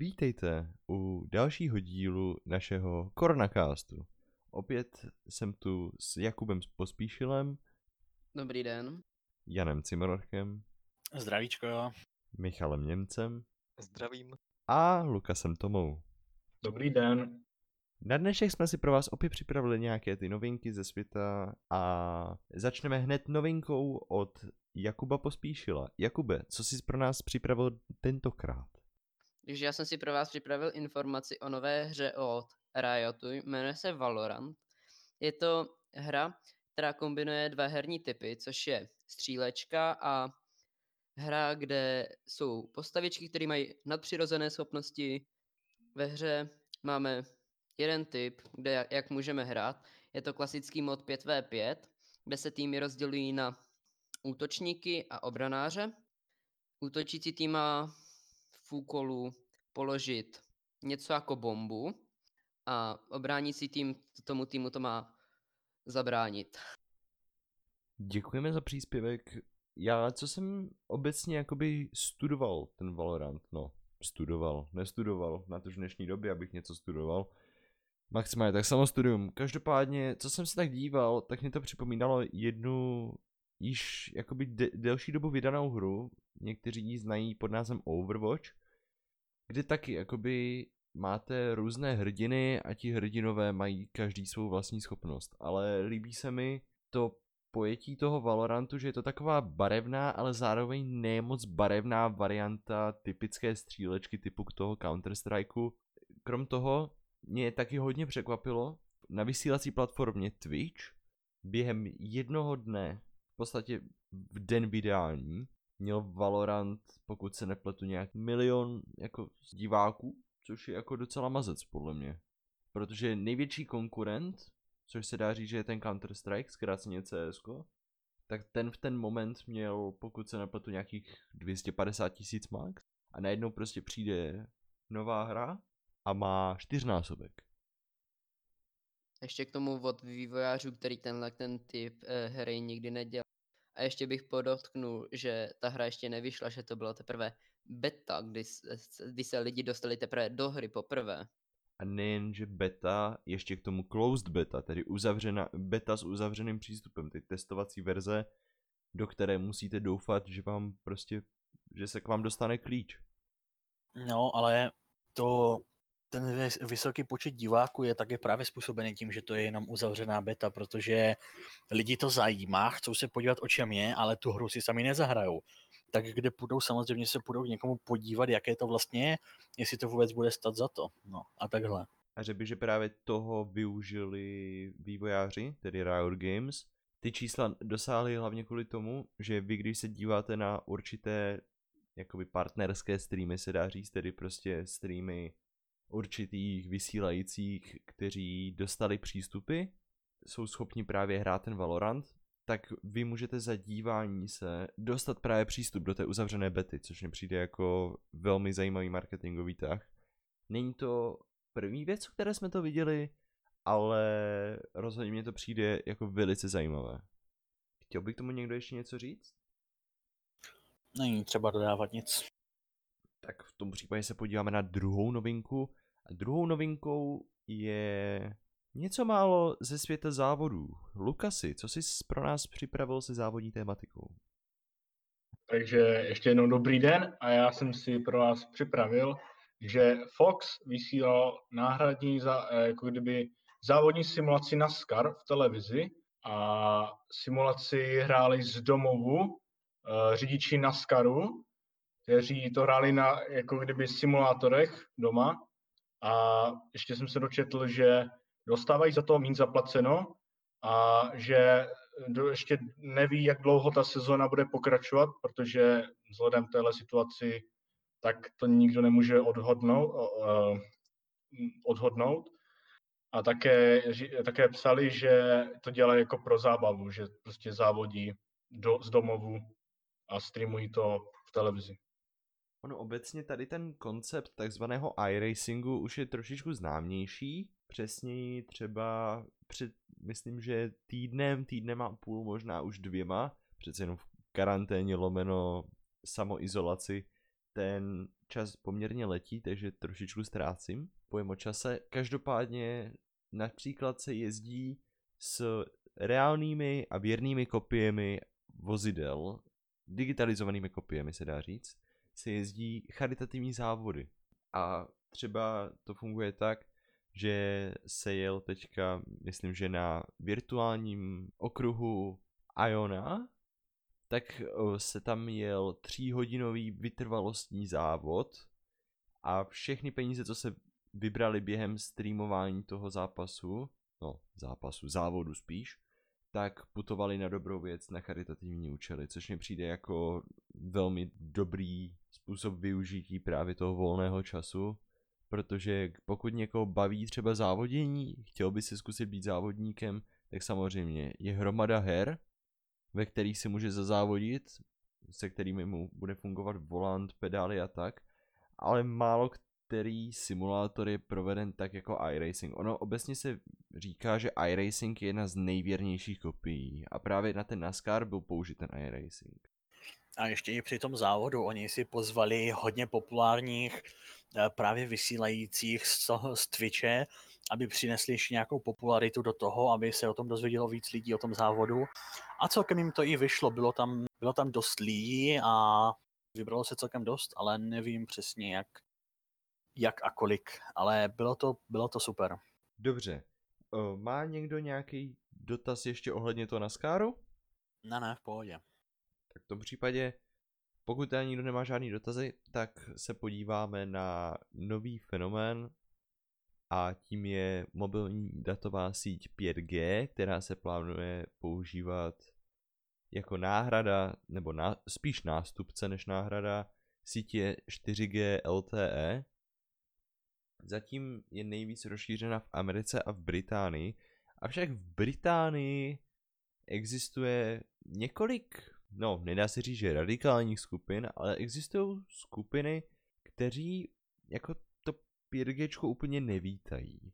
Vítejte u dalšího dílu našeho Koronacastu. Opět jsem tu s Jakubem Pospíšilem, Dobrý den. Janem Cimorchem, Zdravíčko. Michalem Němcem Zdravím. a Lukasem Tomou. Dobrý den. Na dnešek jsme si pro vás opět připravili nějaké ty novinky ze světa a začneme hned novinkou od Jakuba Pospíšila. Jakube, co jsi pro nás připravil tentokrát? Takže já jsem si pro vás připravil informaci o nové hře od Riotu, jmenuje se Valorant. Je to hra, která kombinuje dva herní typy, což je střílečka a hra, kde jsou postavičky, které mají nadpřirozené schopnosti. Ve hře máme jeden typ, kde jak, jak můžeme hrát. Je to klasický mod 5v5, kde se týmy rozdělují na útočníky a obranáře. Útočící tým má v úkolu položit něco jako bombu a obránící tým tomu týmu to má zabránit. Děkujeme za příspěvek. Já, co jsem obecně jakoby studoval ten Valorant, no, studoval, nestudoval, na to v dnešní době, abych něco studoval. Maximálně tak samostudium. Každopádně, co jsem se tak díval, tak mě to připomínalo jednu již jakoby de- delší dobu vydanou hru, někteří ji znají pod názvem Overwatch, kde taky jakoby máte různé hrdiny a ti hrdinové mají každý svou vlastní schopnost, ale líbí se mi to pojetí toho Valorantu, že je to taková barevná, ale zároveň ne moc barevná varianta typické střílečky typu toho Counter-Strikeu. Krom toho mě taky hodně překvapilo na vysílací platformě Twitch během jednoho dne, v podstatě v den vydání, měl Valorant, pokud se nepletu, nějak milion jako diváků, což je jako docela mazec podle mě. Protože největší konkurent, což se dá říct, že je ten Counter-Strike, zkráceně CS, tak ten v ten moment měl, pokud se nepletu, nějakých 250 tisíc max a najednou prostě přijde nová hra a má čtyřnásobek. Ještě k tomu od vývojářů, který tenhle ten typ eh, hry nikdy nedělal. A ještě bych podotknul, že ta hra ještě nevyšla, že to bylo teprve beta, kdy, kdy se lidi dostali teprve do hry poprvé. A nejen, že beta, ještě k tomu closed beta, tedy uzavřena, beta s uzavřeným přístupem, ty testovací verze, do které musíte doufat, že vám prostě, že se k vám dostane klíč. No, ale to, ten vys- vysoký počet diváků je také právě způsobený tím, že to je jenom uzavřená beta, protože lidi to zajímá, chcou se podívat, o čem je, ale tu hru si sami nezahrajou. Tak kde půjdou, samozřejmě se půjdou k někomu podívat, jaké to vlastně je, jestli to vůbec bude stát za to. No a takhle. A řekl že právě toho využili vývojáři, tedy Riot Games. Ty čísla dosáhly hlavně kvůli tomu, že vy, když se díváte na určité jakoby partnerské streamy, se dá říct, tedy prostě streamy určitých vysílajících, kteří dostali přístupy, jsou schopni právě hrát ten Valorant, tak vy můžete za dívání se dostat právě přístup do té uzavřené bety, což mi přijde jako velmi zajímavý marketingový tah. Není to první věc, o které jsme to viděli, ale rozhodně mě to přijde jako velice zajímavé. Chtěl by k tomu někdo ještě něco říct? Není třeba dodávat nic. Tak v tom případě se podíváme na druhou novinku. Druhou novinkou je něco málo ze světa závodů. Lukasi, co jsi pro nás připravil se závodní tématikou? Takže ještě jednou dobrý den a já jsem si pro vás připravil, že Fox vysílal náhradní za, eh, jako kdyby závodní simulaci NASCAR v televizi a simulaci hráli z domovu eh, řidiči NASCARu, kteří to hráli na jako kdyby simulátorech doma a ještě jsem se dočetl, že dostávají za to méně zaplaceno a že do, ještě neví, jak dlouho ta sezóna bude pokračovat, protože vzhledem k téhle situaci tak to nikdo nemůže odhodnout, uh, odhodnout. A také, také psali, že to dělají jako pro zábavu, že prostě závodí do, z domovu a streamují to v televizi. Ono obecně tady ten koncept takzvaného iRacingu už je trošičku známější. Přesněji třeba před, myslím, že týdnem, týdnem a půl, možná už dvěma, přece jenom v karanténě lomeno samoizolaci, ten čas poměrně letí, takže trošičku ztrácím pojem o čase. Každopádně například se jezdí s reálnými a věrnými kopiemi vozidel, digitalizovanými kopiemi se dá říct, se jezdí charitativní závody. A třeba to funguje tak, že se jel teďka, myslím, že na virtuálním okruhu Iona, tak se tam jel tříhodinový vytrvalostní závod a všechny peníze, co se vybrali během streamování toho zápasu, no zápasu, závodu spíš, tak putovali na dobrou věc na charitativní účely, což mi přijde jako velmi dobrý způsob využití právě toho volného času, protože pokud někoho baví třeba závodění, chtěl by si zkusit být závodníkem, tak samozřejmě je hromada her, ve kterých si může zazávodit, se kterými mu bude fungovat volant, pedály a tak, ale málo který simulátor je proveden tak jako iRacing. Ono obecně se říká, že iRacing je jedna z nejvěrnějších kopií a právě na ten NASCAR byl použit ten iRacing. A ještě i při tom závodu oni si pozvali hodně populárních eh, právě vysílajících z, toho, z Twitche, aby přinesli ještě nějakou popularitu do toho, aby se o tom dozvědělo víc lidí o tom závodu. A celkem jim to i vyšlo, bylo tam, bylo tam dost lidí a vybralo se celkem dost, ale nevím přesně jak, jak a kolik, ale bylo to, bylo to super. Dobře. Má někdo nějaký dotaz ještě ohledně toho NASCARu? Ne, ne, v pohodě. Tak v tom případě, pokud tady nikdo nemá žádný dotazy, tak se podíváme na nový fenomén a tím je mobilní datová síť 5G, která se plánuje používat jako náhrada, nebo ná, spíš nástupce než náhrada sítě 4G LTE. Zatím je nejvíc rozšířena v Americe a v Británii, avšak v Británii existuje několik, no nedá se říct, že radikálních skupin, ale existují skupiny, kteří jako to 5G úplně nevítají.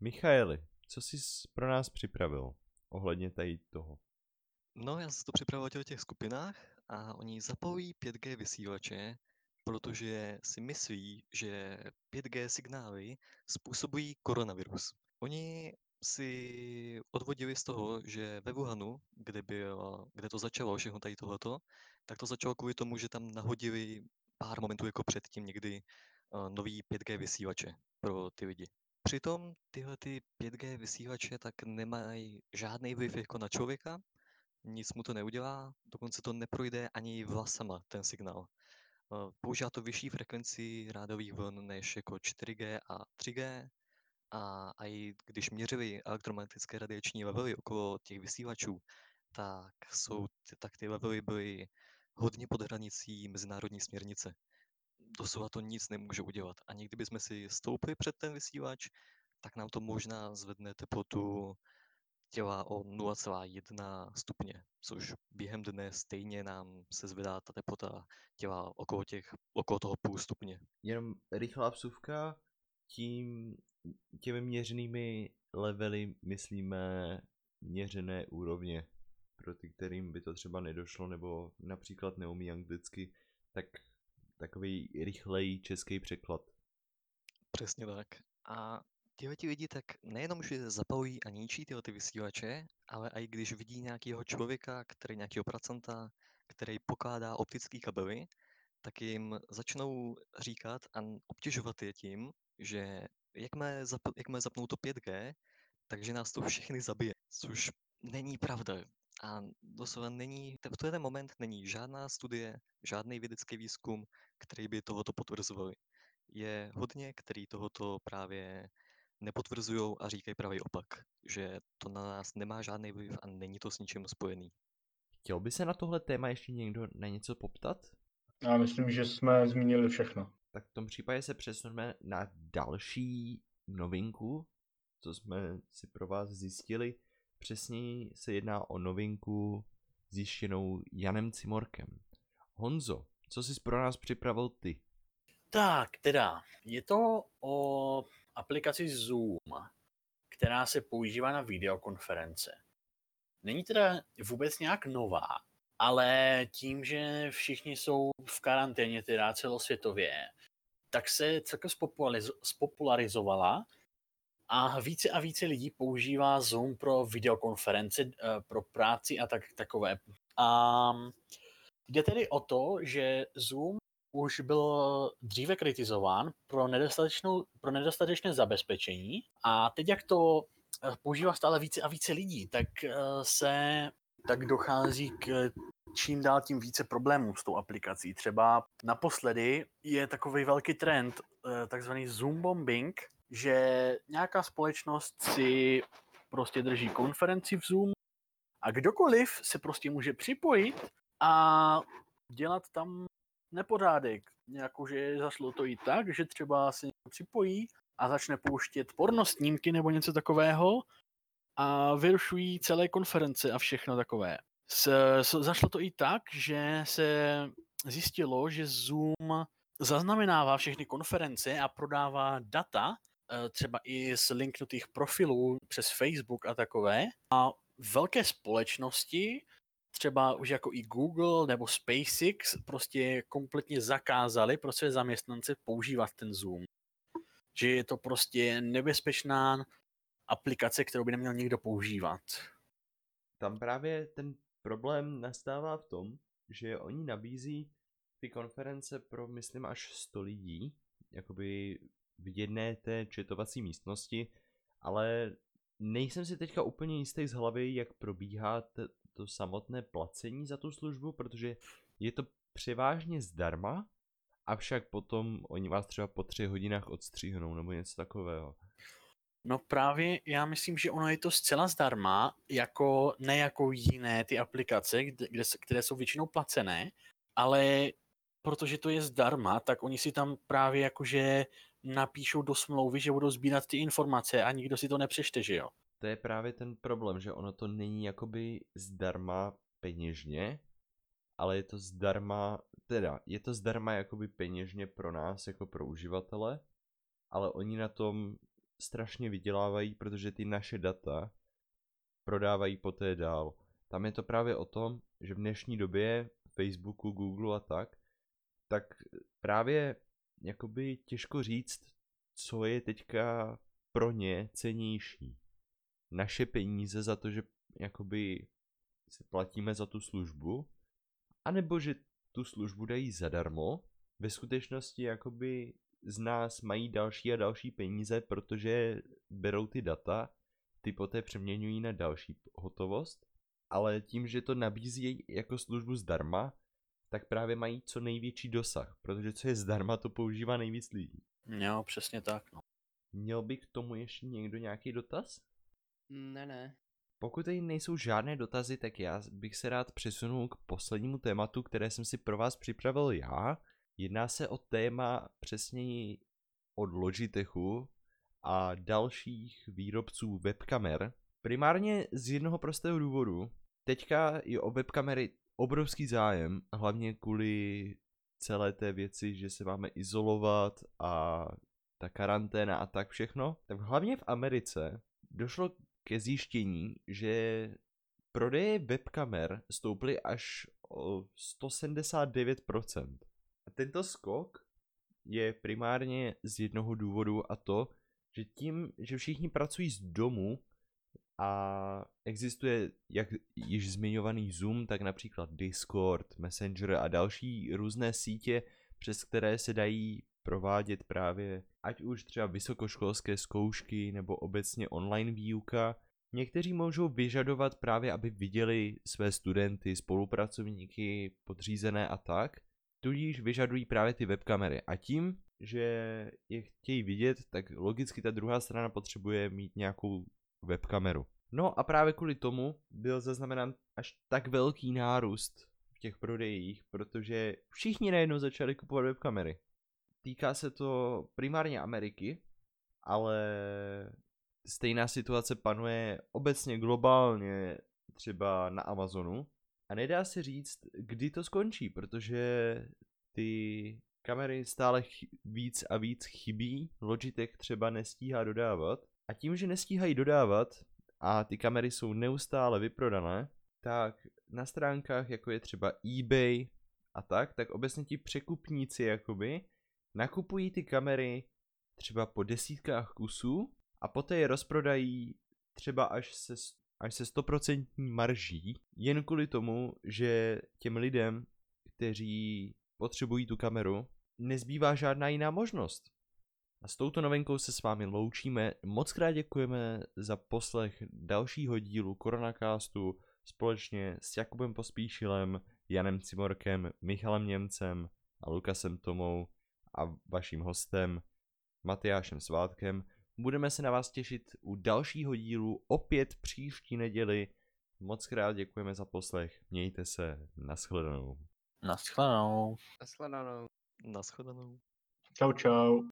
Michaeli, co jsi pro nás připravil ohledně tady toho? No, já jsem to připravoval o těch skupinách a oni zapojí 5G vysílače, protože si myslí, že 5G signály způsobují koronavirus. Oni si odvodili z toho, že ve Wuhanu, kde, byl, kde to začalo všechno tady tohleto, tak to začalo kvůli tomu, že tam nahodili pár momentů jako předtím někdy uh, nový 5G vysílače pro ty lidi. Přitom tyhle ty 5G vysílače tak nemají žádný vliv jako na člověka, nic mu to neudělá, dokonce to neprojde ani vlasama, ten signál. Eh, používá to vyšší frekvenci rádových vln než jako 4G a 3G a i když měřili elektromagnetické radiační levely okolo těch vysílačů, tak, jsou, tak ty levely byly hodně pod hranicí mezinárodní směrnice. Doslova to nic nemůže udělat. A někdy bychom si stoupili před ten vysílač, tak nám to možná zvedne teplotu těla o 0,1 stupně, což během dne stejně nám se zvedá ta teplota těla okolo, těch, okolo toho půl stupně. Jenom rychlá psůvka, tím, těmi měřenými levely myslíme měřené úrovně. Pro ty, kterým by to třeba nedošlo, nebo například neumí anglicky, tak takový rychlej český překlad. Přesně tak. A Tyhle ti lidi tak nejenom, že zapalují a ničí tyhle ty vysílače, ale i když vidí nějakého člověka, který nějakého pracanta, který pokládá optický kabely, tak jim začnou říkat a obtěžovat je tím, že jakmile, zap- zapnou to 5G, takže nás to všechny zabije, což není pravda. A doslova není, v ten moment není žádná studie, žádný vědecký výzkum, který by tohoto potvrzovali. Je hodně, který tohoto právě nepotvrzují a říkají pravý opak, že to na nás nemá žádný vliv a není to s ničím spojený. Chtěl by se na tohle téma ještě někdo na něco poptat? Já myslím, že jsme zmínili všechno. Tak v tom případě se přesuneme na další novinku, co jsme si pro vás zjistili. Přesněji se jedná o novinku zjištěnou Janem Cimorkem. Honzo, co jsi pro nás připravil ty? Tak, teda, je to o aplikaci Zoom, která se používá na videokonference. Není teda vůbec nějak nová, ale tím, že všichni jsou v karanténě, teda celosvětově, tak se celkem spopulariz- spopularizovala a více a více lidí používá Zoom pro videokonference, eh, pro práci a tak, takové. A jde tedy o to, že Zoom už byl dříve kritizován pro, nedostatečnou, pro nedostatečné zabezpečení a teď, jak to eh, používá stále více a více lidí, tak eh, se tak dochází k čím dál tím více problémů s tou aplikací. Třeba naposledy je takový velký trend, takzvaný Zoom bombing, že nějaká společnost si prostě drží konferenci v Zoom a kdokoliv se prostě může připojit a dělat tam nepořádek. Jakože zašlo to i tak, že třeba se připojí a začne pouštět porno snímky nebo něco takového a vyrušují celé konference a všechno takové. S, s, zašlo to i tak, že se zjistilo, že Zoom zaznamenává všechny konference a prodává data Eh, třeba i z linknutých profilů přes Facebook a takové. A velké společnosti, třeba už jako i Google nebo SpaceX, prostě kompletně zakázali pro své zaměstnance používat ten Zoom. Že je to prostě nebezpečná aplikace, kterou by neměl někdo používat. Tam právě ten problém nastává v tom, že oni nabízí ty konference pro, myslím, až 100 lidí, jakoby v jedné té četovací místnosti, ale nejsem si teďka úplně jistý z hlavy, jak probíhá t- to samotné placení za tu službu, protože je to převážně zdarma, avšak potom oni vás třeba po tři hodinách odstříhnou nebo něco takového. No právě já myslím, že ono je to zcela zdarma, jako ne jako jiné ty aplikace, kde, kde, které jsou většinou placené, ale protože to je zdarma, tak oni si tam právě jakože napíšou do smlouvy, že budou sbírat ty informace a nikdo si to nepřečte, že jo? To je právě ten problém, že ono to není jakoby zdarma peněžně, ale je to zdarma, teda je to zdarma jakoby peněžně pro nás, jako pro uživatele, ale oni na tom strašně vydělávají, protože ty naše data prodávají poté dál. Tam je to právě o tom, že v dnešní době Facebooku, Google a tak, tak právě jakoby těžko říct, co je teďka pro ně cenější. Naše peníze za to, že jakoby si platíme za tu službu, anebo že tu službu dají zadarmo, ve skutečnosti jakoby z nás mají další a další peníze, protože berou ty data, ty poté přeměňují na další hotovost, ale tím, že to nabízí jako službu zdarma, tak právě mají co největší dosah, protože co je zdarma, to používá nejvíc lidí. Jo, přesně tak. No. Měl by k tomu ještě někdo nějaký dotaz? Ne, ne. Pokud tady nejsou žádné dotazy, tak já bych se rád přesunul k poslednímu tématu, které jsem si pro vás připravil já. Jedná se o téma přesněji od Logitechu a dalších výrobců webkamer. Primárně z jednoho prostého důvodu. Teďka je o webkamery obrovský zájem, hlavně kvůli celé té věci, že se máme izolovat a ta karanténa a tak všechno, tak hlavně v Americe došlo ke zjištění, že prodeje webkamer stouply až o 179%. A tento skok je primárně z jednoho důvodu a to, že tím, že všichni pracují z domu, a existuje jak již zmiňovaný Zoom, tak například Discord, Messenger a další různé sítě, přes které se dají provádět právě ať už třeba vysokoškolské zkoušky nebo obecně online výuka. Někteří můžou vyžadovat právě, aby viděli své studenty, spolupracovníky, podřízené a tak, tudíž vyžadují právě ty webkamery. A tím, že je chtějí vidět, tak logicky ta druhá strana potřebuje mít nějakou webkameru. No a právě kvůli tomu byl zaznamenán až tak velký nárůst v těch prodejích, protože všichni najednou začali kupovat webkamery. Týká se to primárně Ameriky, ale stejná situace panuje obecně globálně třeba na Amazonu. A nedá se říct, kdy to skončí, protože ty kamery stále víc a víc chybí, Logitech třeba nestíhá dodávat a tím, že nestíhají dodávat a ty kamery jsou neustále vyprodané, tak na stránkách, jako je třeba eBay a tak, tak obecně ti překupníci jakoby nakupují ty kamery třeba po desítkách kusů a poté je rozprodají třeba až se, až se 100% marží, jen kvůli tomu, že těm lidem, kteří potřebují tu kameru, nezbývá žádná jiná možnost. A s touto novinkou se s vámi loučíme. Moc krát děkujeme za poslech dalšího dílu Koronacastu společně s Jakubem Pospíšilem, Janem Cimorkem, Michalem Němcem a Lukasem Tomou a vaším hostem Matyášem Svátkem. Budeme se na vás těšit u dalšího dílu opět příští neděli. Moc krát děkujeme za poslech. Mějte se. Naschledanou. Naschledanou. Naschledanou. Naschledanou. Čau, čau.